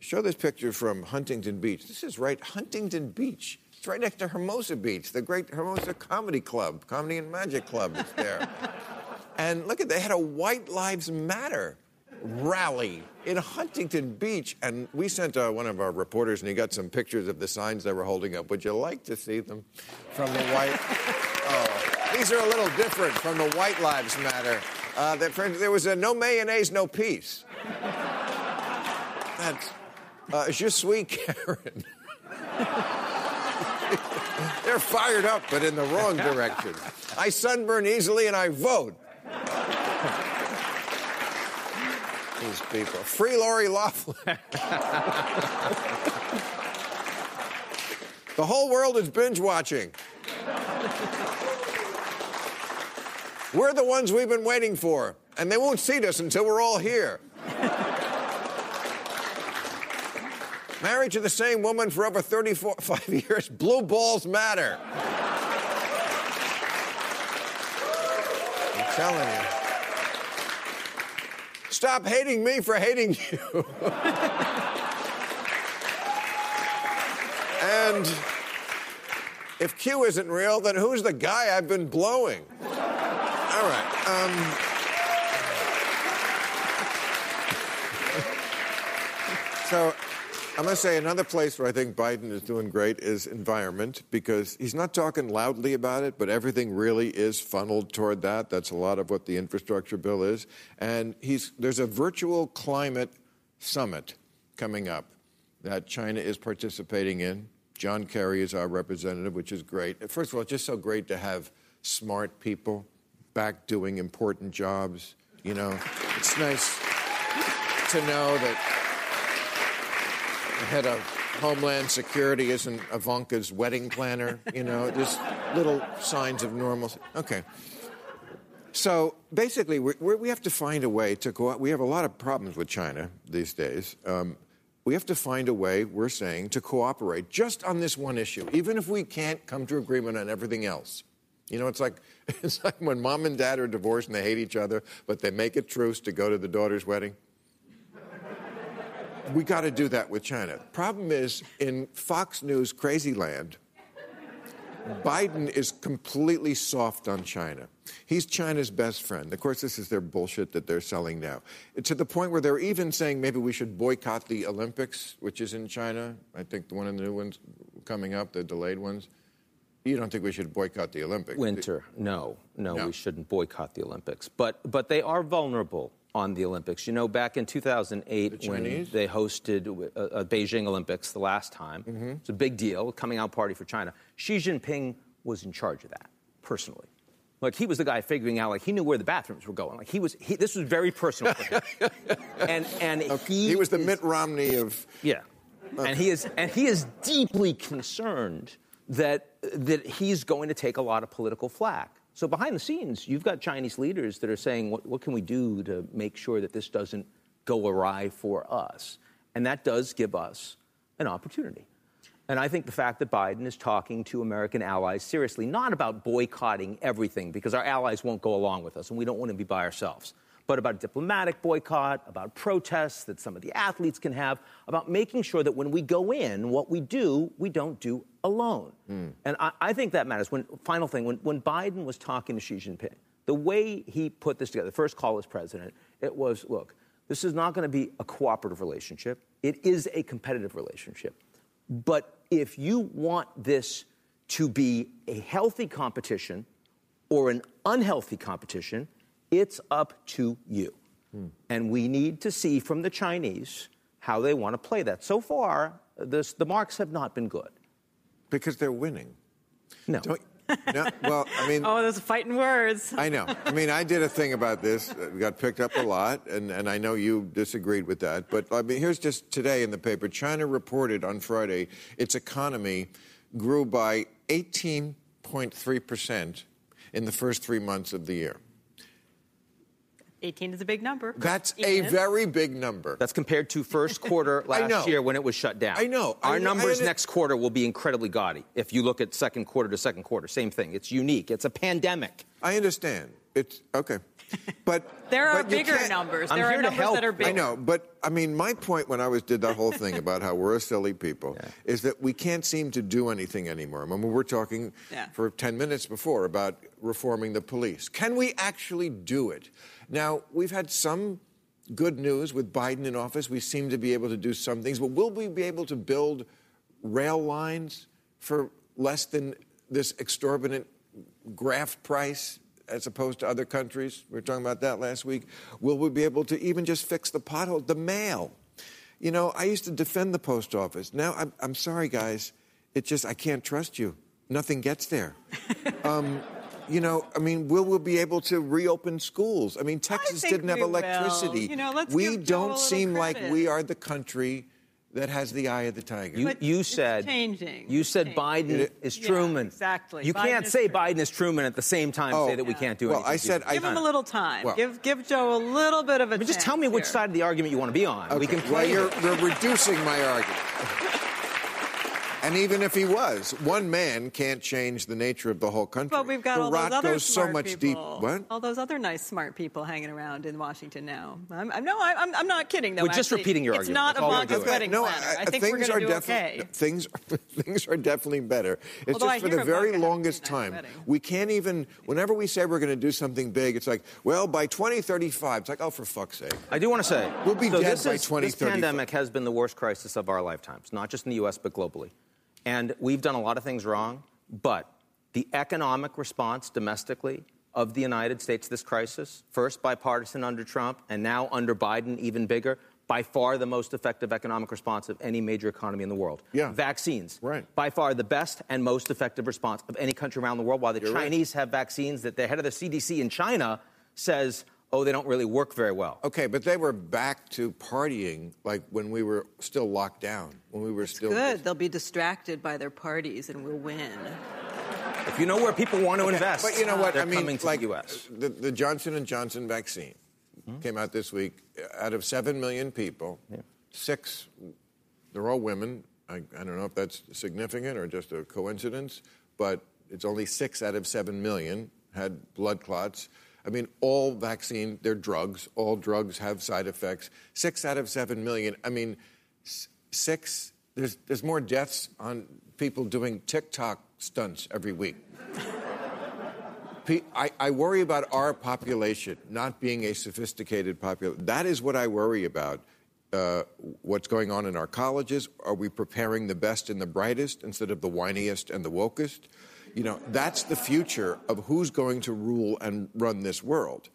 Show this picture from Huntington Beach. This is right Huntington Beach. It's right next to Hermosa Beach, the great Hermosa Comedy Club, Comedy and Magic Club is there. and look at they had a White Lives Matter rally in Huntington Beach, and we sent uh, one of our reporters, and he got some pictures of the signs they were holding up. Would you like to see them from the White? Oh, these are a little different from the White Lives Matter. Uh, that- there was a no mayonnaise, no peace. That's uh, je suis Karen. They're fired up, but in the wrong direction. I sunburn easily and I vote. These people. Free Lori Laughlin. the whole world is binge watching. We're the ones we've been waiting for, and they won't seat us until we're all here. Married to the same woman for over 35 years, blue balls matter. I'm telling you. Stop hating me for hating you. and if Q isn't real, then who's the guy I've been blowing? All right. Um, so I'm going to say another place where I think Biden is doing great is environment because he's not talking loudly about it, but everything really is funneled toward that. That's a lot of what the infrastructure bill is. And he's, there's a virtual climate summit coming up that China is participating in. John Kerry is our representative, which is great. First of all, it's just so great to have smart people back doing important jobs. You know, it's nice to know that head of Homeland Security isn't Ivanka's wedding planner. You know, just little signs of normalcy. Okay. So basically, we we have to find a way to out. We have a lot of problems with China these days. Um, we have to find a way, we're saying, to cooperate just on this one issue, even if we can't come to agreement on everything else. You know, it's like it's like when mom and dad are divorced and they hate each other, but they make a truce to go to the daughter's wedding. We got to do that with China. Problem is, in Fox News crazy land, Biden is completely soft on China. He's China's best friend. Of course, this is their bullshit that they're selling now. To the point where they're even saying maybe we should boycott the Olympics, which is in China. I think the one of the new ones coming up, the delayed ones. You don't think we should boycott the Olympics? Winter, no, no, No. we shouldn't boycott the Olympics. But but they are vulnerable on the Olympics. You know, back in 2008 The when they hosted uh, uh, Beijing Olympics the last time, Mm-hmm. it's a big deal, coming out party for China. Xi Jinping was in charge of that personally. Like he was the guy figuring out, like he knew where the bathrooms were going. Like he was, he, this was very personal for him. and and he, He was the is- Mitt Romney of. yeah, and he is and he is deeply concerned that that he's going to take a lot of political flack. So behind the scenes, you've got Chinese leaders that are saying, "What, what can we do to make sure that this doesn't go awry for us?" And that does give us an opportunity. And I think the fact that Biden is talking to American allies seriously, not about boycotting everything, because our allies won't go along with us and we don't want to be by ourselves, but about diplomatic boycott, about protests that some of the athletes can have, about making sure that when we go in, what we do, we don't do alone. Hmm. And I, I think that matters. When, final thing, when, when Biden was talking to Xi Jinping, the way he put this together, the first call as president, it was look, this is not going to be a cooperative relationship, it is a competitive relationship. But if you want this to be a healthy competition or an unhealthy competition, it's up to you. And we need to see from the Chinese how they want to play that. So far, this, the marks have not been good. Because they're winning. No. Don't, no, well, I mean, Oh, those are fighting words. I know. I mean, I did a thing about this. It got picked up a lot, and, and I know you disagreed with that. But I mean, here's just today in the paper China reported on Friday its economy grew by 18.3% in the first three months of the year. 18 is a big number. That's a very big number. That's compared to first quarter last year when it was shut down. I know. I Our know. I numbers under- next quarter will be incredibly gaudy. If you look at second quarter to second quarter, same thing. It's unique. It's a pandemic. I understand. It's okay. But There are but bigger can't- numbers. I'm there are numbers help. that are bigger. I know, but I mean, my point when I was did that whole thing about how we're a silly people is that we can't seem to do anything anymore. I mean, we were talking Yeah. for 10 minutes before about reforming the police. Can we actually do it? Now, we've had some good news with Biden in office. We seem to be able to do some things, but will we be able to build rail lines for less than this exorbitant graft price as opposed to other countries? We were talking about that last week. Will we be able to even just fix the pothole, the mail? You know, I used to defend the post office. Now, I'm, I'm sorry, guys. It just, I can't trust you. Nothing gets there. um, you know, I mean, will we be able to reopen schools? I mean, Texas think didn't have we will. electricity. You know, let's we give don't little seem like we are the country that has the eye of the tiger. You, But you it's said changing. You said changing. Biden It- is Yeah, Truman. exactly. You Biden can't say Truman. Biden is Truman at the same time Oh. say that we can't do well, anything. I said I Give him a little time. Well- give give Joe a little bit of a. I mean, just tell me which here. side of the argument you want to be on. We Okay, can well, play. you're, you're reducing my argument. and even if he was, one man can't change the nature of the whole country. But we've got the all rot those other goes so smart much people. deep. What? All those other nice, smart people hanging around in Washington now. I'm, I'm no, I'm, I'm not kidding though. We're just actually. repeating your it's argument. not That's all Ivanka's doing. wedding no, planner. I, think things we're are going to do definitely okay. things. Things are definitely better. It's Although I just for the very Ivanka longest time wedding. we can't even. Whenever we say we're going to do something big, it's like, well, by 2035, it's like, oh, for fuck's sake. I do want to say We'll be so dead by is, 2035. This pandemic has been the worst crisis of our lifetimes, not just in the U.S. but globally. And we've done a lot of things wrong, but the economic response domestically of the United States to this crisis, first bipartisan under Trump, and now under Biden, even bigger, by far the most effective economic response of any major economy in the world. Yeah. Vaccines. Right. By far the best and most effective response of any country around the world. While the You're right. Chinese have vaccines that the head of the CDC in China says, oh, they don't really work very well. Okay, but they were back to partying like when we were still locked down, when we were still. Good. They'll be distracted by their parties and we'll win. If you know where people want to Okay, invest, But you know what? they're I mean, coming to like the U.S. The, the Johnson and Johnson vaccine hmm? came out this week. Out of seven million people, six They're all women. I, I don't know if that's significant or just a coincidence, but it's only six out of seven million had blood clots. I mean, all vaccine, they're drugs. All drugs have side effects. Six out of seven million. I mean, six, there's, there's more deaths on people doing TikTok stunts every week. I, I, worry about our population not being a sophisticated population. That is what I worry about. Uh, what's going on in our colleges? Are we preparing the best and the brightest instead of the whiniest and the wokest? You know, that's the future of who's going to rule and run this world.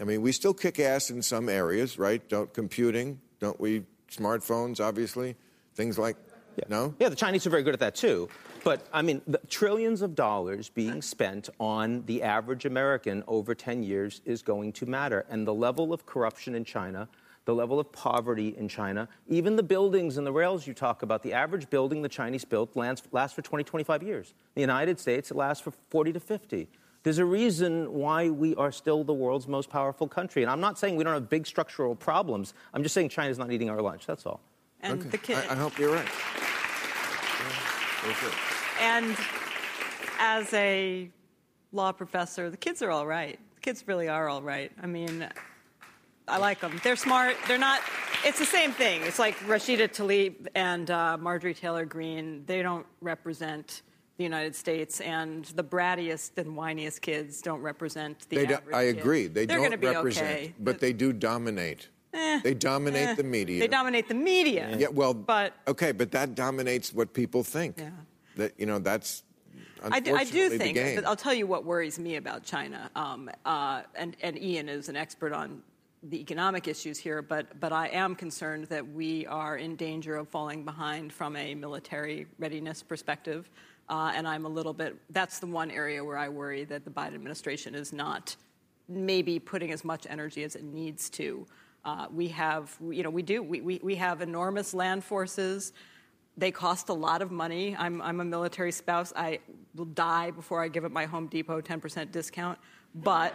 I mean, we still kick ass in some areas, right? Don't computing, don't we? Smartphones, obviously, things like yeah. no. Yeah, the Chinese are very good at that too. But I mean, the trillions of dollars being spent on the average American over 10 years is going to matter, and the level of corruption in China the level of poverty in China, even the buildings and the rails you talk about, the average building the Chinese built lasts, lasts for 20, 25 years. In the United States, it lasts for 40 to 50. There's a reason why we are still the world's most powerful country. And I'm not saying we don't have big structural problems. I'm just saying China's not eating our lunch. That's all. And okay. the kid. I, I, hope you're right. Yeah, and as a law professor, the kids are all right. The kids really are all right. I mean, I like them. They're smart. They're not. It's the same thing. It's like Rashida Tlaib and uh, Marjorie Taylor Greene. They don't represent the United States, and the brattiest and whiniest kids don't represent the they do, I kid. agree. They They're don't be represent, okay. but they do dominate. Eh, they dominate eh, the media. They dominate the media. Yeah, well, but okay, but that dominates what people think. Yeah. That you know, that's I do, I do think. I'll tell you what worries me about China. Um, uh, and, and Ian is an expert on the economic issues here, but, but I am concerned that we are in danger of falling behind from a military readiness perspective. Uh, and I'm a little bit, that's the one area where I worry that the Biden administration is not maybe putting as much energy as it needs to. Uh, we have, you know, we do, we, we, we have enormous land forces. They cost a lot of money. I'm, I'm a military spouse. I will die before I give up my Home Depot 10% discount. But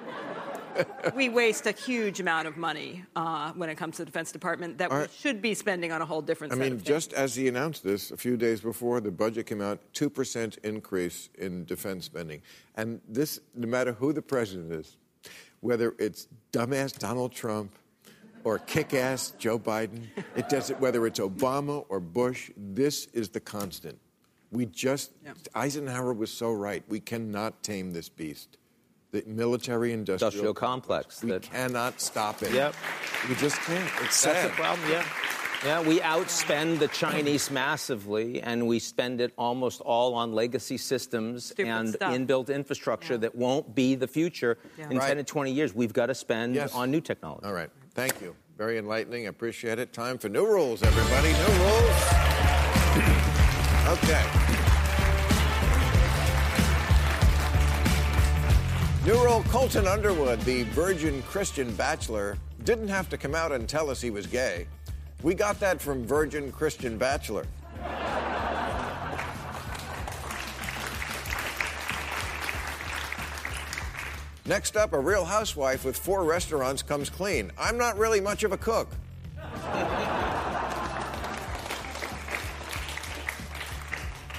we waste a huge amount of money uh, when it comes to the Defense Department that we should be spending on a whole different. I mean, just as he announced this a few days before the budget came out, two percent increase in defense spending, and this, no matter who the president is, whether it's dumbass Donald Trump or kick-ass Joe Biden, it doesn't. Whether it's Obama or Bush, this is the constant. We just yeah. Eisenhower was so right. We cannot tame this beast the military industrial, industrial complex. We that, cannot stop it. Yep. We just can't. It's That's the problem, yeah. Yeah, we outspend the Chinese massively, and we spend it almost all on legacy systems Stupid and stuff. inbuilt infrastructure Yeah. that won't be the future Yeah. in Right. 10 to 20 years. We've got to spend Yes. on new technology. All right. Thank you. Very enlightening. Appreciate it. Time for new rules, everybody. New rules. okay. New rule Colton Underwood, the virgin Christian bachelor, didn't have to come out and tell us he was gay. We got that from Virgin Christian Bachelor. Next up, a real housewife with four restaurants comes clean. I'm not really much of a cook.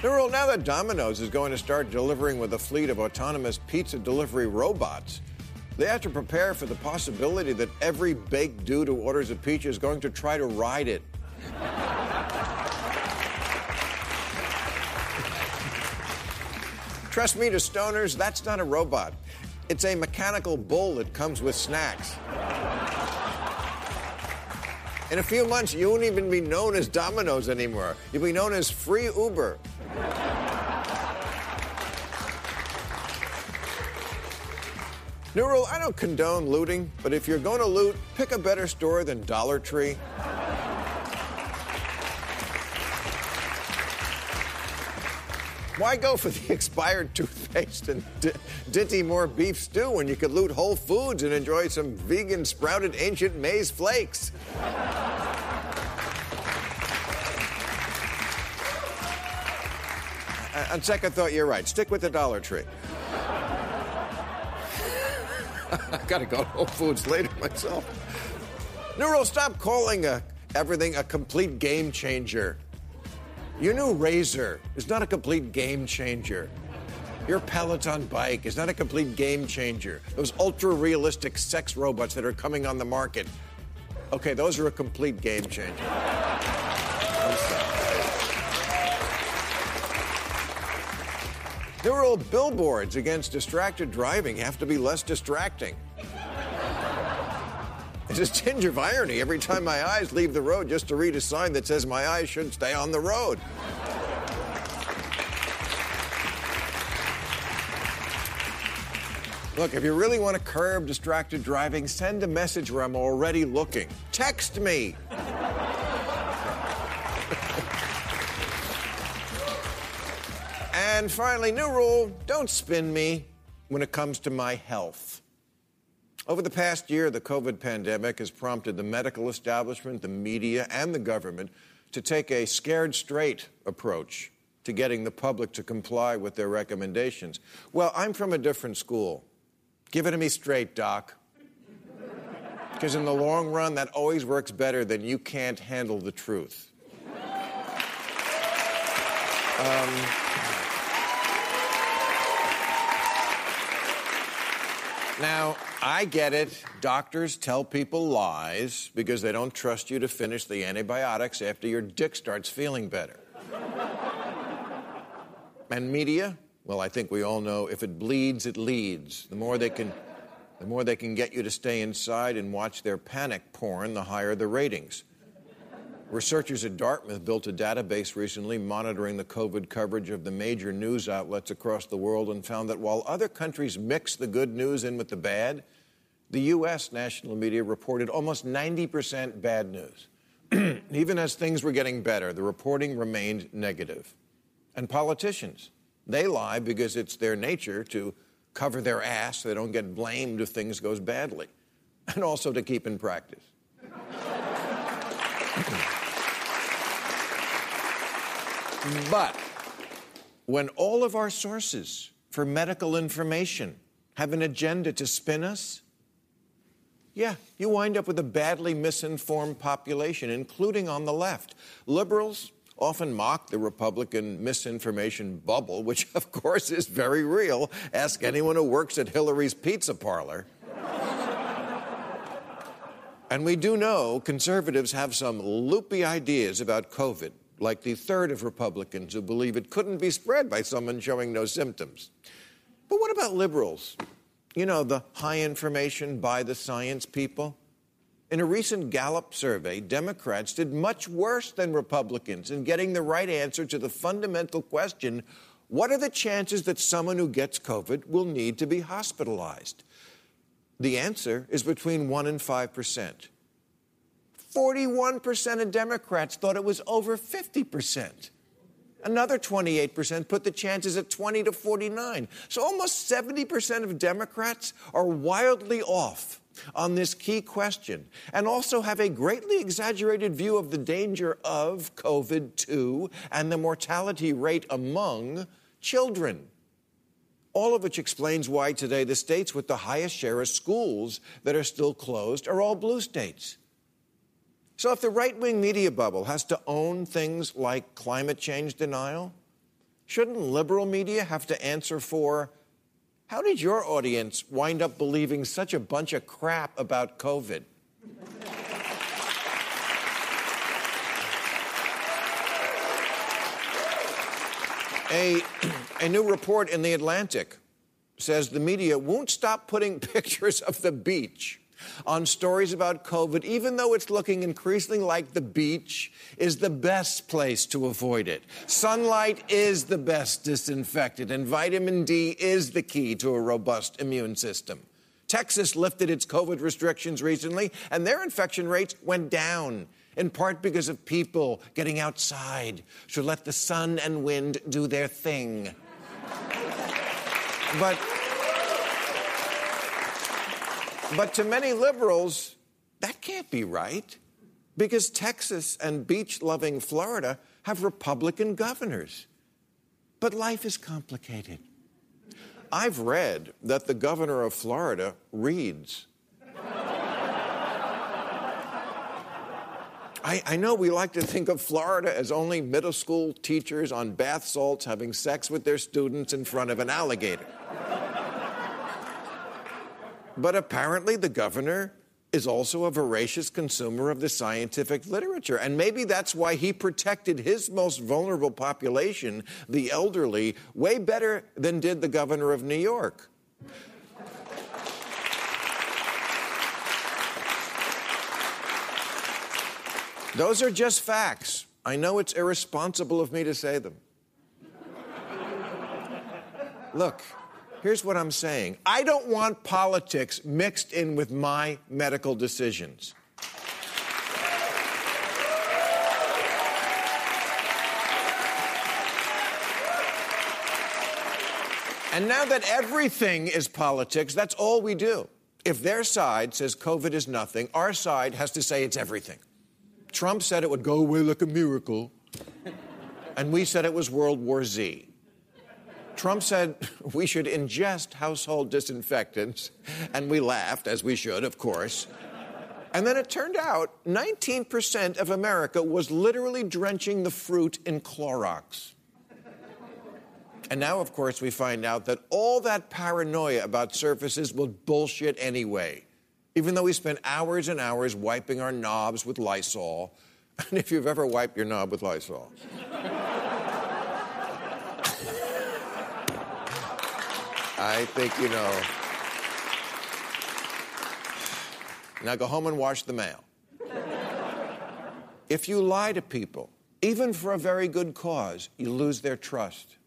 Nurul, now that Domino's is going to start delivering with a fleet of autonomous pizza delivery robots, they have to prepare for the possibility that every baked dude who orders a pizza is going to try to ride it. Trust me, to stoners, that's not a robot. It's a mechanical bull that comes with snacks. In a few months, you won't even be known as Domino's anymore. You'll be known as Free Uber. New rule I don't condone looting, but if you're going to loot, pick a better store than Dollar Tree. Why go for the expired toothpaste and Dinty Moore beef stew when you could loot Whole Foods and enjoy some vegan sprouted ancient maize flakes? Uh, uh, on second thought, you're right. Stick with the Dollar Tree. I gotta go to Whole Foods later myself. Neural, stop calling a, everything a complete game changer. Your new Razor is not a complete game changer. Your Peloton bike is not a complete game changer. Those ultra realistic sex robots that are coming on the market, okay, those are a complete game changer. There were old billboards against distracted driving have to be less distracting. It's a tinge of irony every time my eyes leave the road just to read a sign that says my eyes should stay on the road. Look, if you really want to curb distracted driving, send a message where I'm already looking. Text me. and finally, new rule don't spin me when it comes to my health. Over the past year, the COVID pandemic has prompted the medical establishment, the media, and the government to take a scared straight approach to getting the public to comply with their recommendations. Well, I'm from a different school. Give it to me straight, Doc. Because in the long run, that always works better than you can't handle the truth. Um, now, I get it. Doctors tell people lies because they don't trust you to finish the antibiotics after your dick starts feeling better. and media? Well, I think we all know if it bleeds, it leads. The more they can, the more they can get you to stay inside and watch their panic porn, the higher the ratings. Researchers at Dartmouth built a database recently monitoring the COVID coverage of the major news outlets across the world and found that while other countries mix the good news in with the bad, the U.S. national media reported almost 90% bad news. Even as things were getting better, the reporting remained negative. And politicians, they lie because it's their nature to cover their ass so they don't get blamed if things goes badly, and also to keep in practice. but when all of our sources for medical information have an agenda to spin us, yeah, you wind up with a badly misinformed population, including on the left. Liberals, often mock the Republican misinformation bubble, which of course is very real. Ask anyone who works at Hillary's Pizza Parlor. and we do know conservatives have some loopy ideas about COVID, like the third of Republicans who believe it couldn't be spread by someone showing no symptoms. But what about liberals? You know, the high information by the science people? In a recent Gallup survey, Democrats did much worse than Republicans in getting the right answer to the fundamental question what are the chances that someone who gets COVID will need to be hospitalized? The answer is between 1 and 5 percent. 41% of Democrats thought it was over 50 percent. Another 28% put the chances at 20 to 49. So almost 70% of Democrats are wildly off on this key question and also have a greatly exaggerated view of the danger of COVID 2 and the mortality rate among children. All of which explains why today the states with the highest share of schools that are still closed are all blue states. So if the right wing media bubble has to own things like climate change denial, shouldn't liberal media have to answer for how did your audience wind up believing such a bunch of crap about COVID? a, a new report in The Atlantic says the media won't stop putting pictures of the beach on stories about COVID, even though it's looking increasingly like the beach is the best place to avoid it. Sunlight is the best disinfectant, and vitamin D is the key to a robust immune system. Texas lifted its COVID restrictions recently, and their infection rates went down, in part because of people getting outside to let the sun and wind do their thing. but but to many liberals, that can't be right because Texas and beach loving Florida have Republican governors. But life is complicated. I've read that the governor of Florida reads. I, I, know we like to think of Florida as only middle school teachers on bath salts having sex with their students in front of an alligator. But apparently, the governor is also a voracious consumer of the scientific literature. And maybe that's why he protected his most vulnerable population, the elderly, way better than did the governor of New York. Those are just facts. I know it's irresponsible of me to say them. Look, Here's what I'm saying I don't want politics mixed in with my medical decisions. And now that everything is politics, that's all we do. If their side says COVID is nothing, our side has to say it's everything. Trump said it would go away like a miracle, and we said it was World War Z. Trump said we should ingest household disinfectants, and we laughed, as we should, of course. And then it turned out 19% of America was literally drenching the fruit in Clorox. And now, of course, we find out that all that paranoia about surfaces was bullshit anyway, even though we spent hours and hours wiping our knobs with Lysol. And if you've ever wiped your knob with Lysol, I think, you know. Now go home and wash the mail. If you lie to people, even for a very good cause, you lose their trust.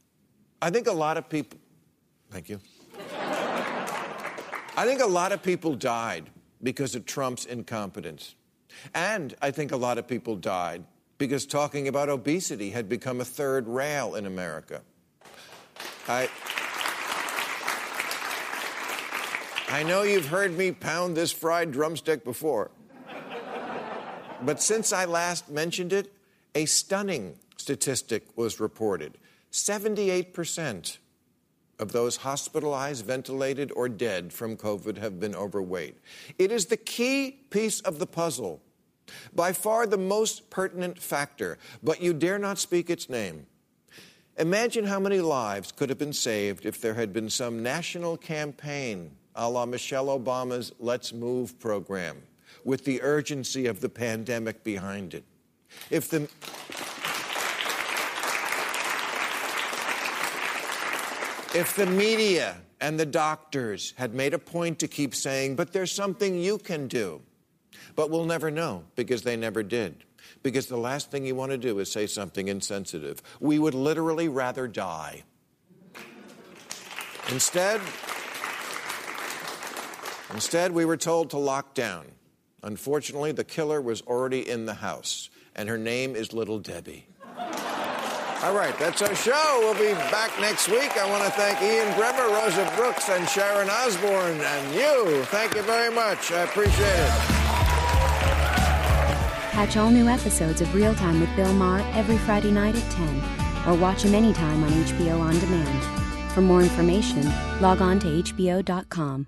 I think a lot of people, thank you. I think a lot of people died because of Trump's incompetence. And I think a lot of people died because talking about obesity had become a third rail in America. I. I know you've heard me pound this fried drumstick before. But since I last mentioned it, a stunning statistic was reported 78% of those hospitalized, ventilated, or dead from COVID have been overweight. It is the key piece of the puzzle, by far the most pertinent factor, but you dare not speak its name. Imagine how many lives could have been saved if there had been some national campaign a la Michelle Obama's Let's Move program, with the urgency of the pandemic behind it. If the If the media and the doctors had made a point to keep saying, but there's something you can do, but we'll never know because they never did. Because the last thing you want to do is say something insensitive. We would literally rather die. Instead, Instead, we were told to lock down. Unfortunately, the killer was already in the house, and her name is Little Debbie. All right, that's our show. We'll be back next week. I want to thank Ian Bremmer, Rosa Brooks, and Sharon Osbourne, and you. Thank you very much. I appreciate it. Catch all new episodes of Real Time with Bill Maher every Friday night at 10, or watch him anytime on HBO On Demand. For more information, log on to HBO.com.